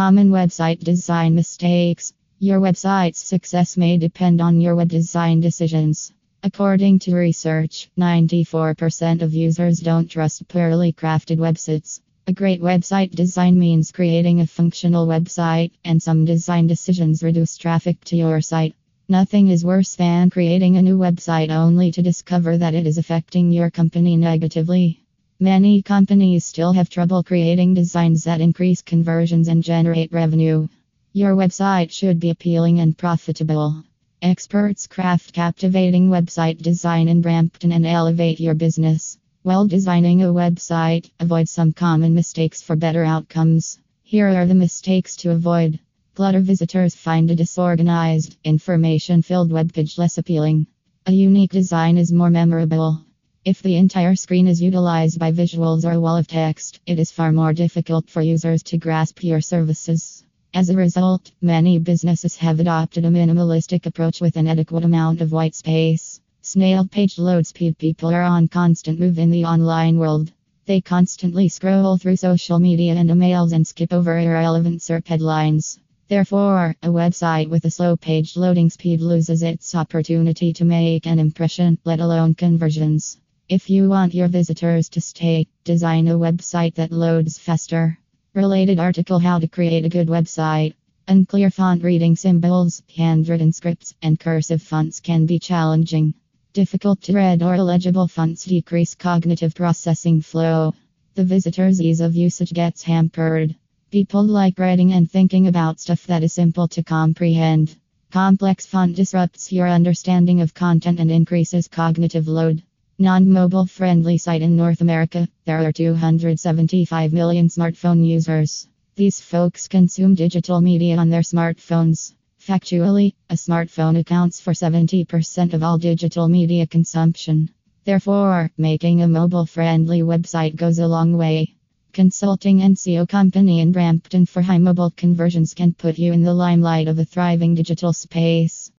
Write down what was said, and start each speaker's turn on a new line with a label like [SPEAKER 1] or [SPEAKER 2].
[SPEAKER 1] Common website design mistakes. Your website's success may depend on your web design decisions. According to research, 94% of users don't trust poorly crafted websites. A great website design means creating a functional website, and some design decisions reduce traffic to your site. Nothing is worse than creating a new website only to discover that it is affecting your company negatively. Many companies still have trouble creating designs that increase conversions and generate revenue. Your website should be appealing and profitable. Experts craft captivating website design in Brampton and elevate your business. While designing a website, avoid some common mistakes for better outcomes. Here are the mistakes to avoid. Clutter visitors find a disorganized, information filled webpage less appealing. A unique design is more memorable. If the entire screen is utilized by visuals or a wall of text, it is far more difficult for users to grasp your services. As a result, many businesses have adopted a minimalistic approach with an adequate amount of white space. Snail page load speed people are on constant move in the online world. They constantly scroll through social media and emails and skip over irrelevant SERP headlines. Therefore, a website with a slow page loading speed loses its opportunity to make an impression, let alone conversions. If you want your visitors to stay, design a website that loads faster. Related article How to create a good website. Unclear font reading symbols, handwritten scripts, and cursive fonts can be challenging. Difficult to read or illegible fonts decrease cognitive processing flow. The visitor's ease of usage gets hampered. People like writing and thinking about stuff that is simple to comprehend. Complex font disrupts your understanding of content and increases cognitive load. Non mobile friendly site in North America, there are 275 million smartphone users. These folks consume digital media on their smartphones. Factually, a smartphone accounts for 70% of all digital media consumption. Therefore, making a mobile friendly website goes a long way. Consulting and SEO company in Brampton for high mobile conversions can put you in the limelight of a thriving digital space.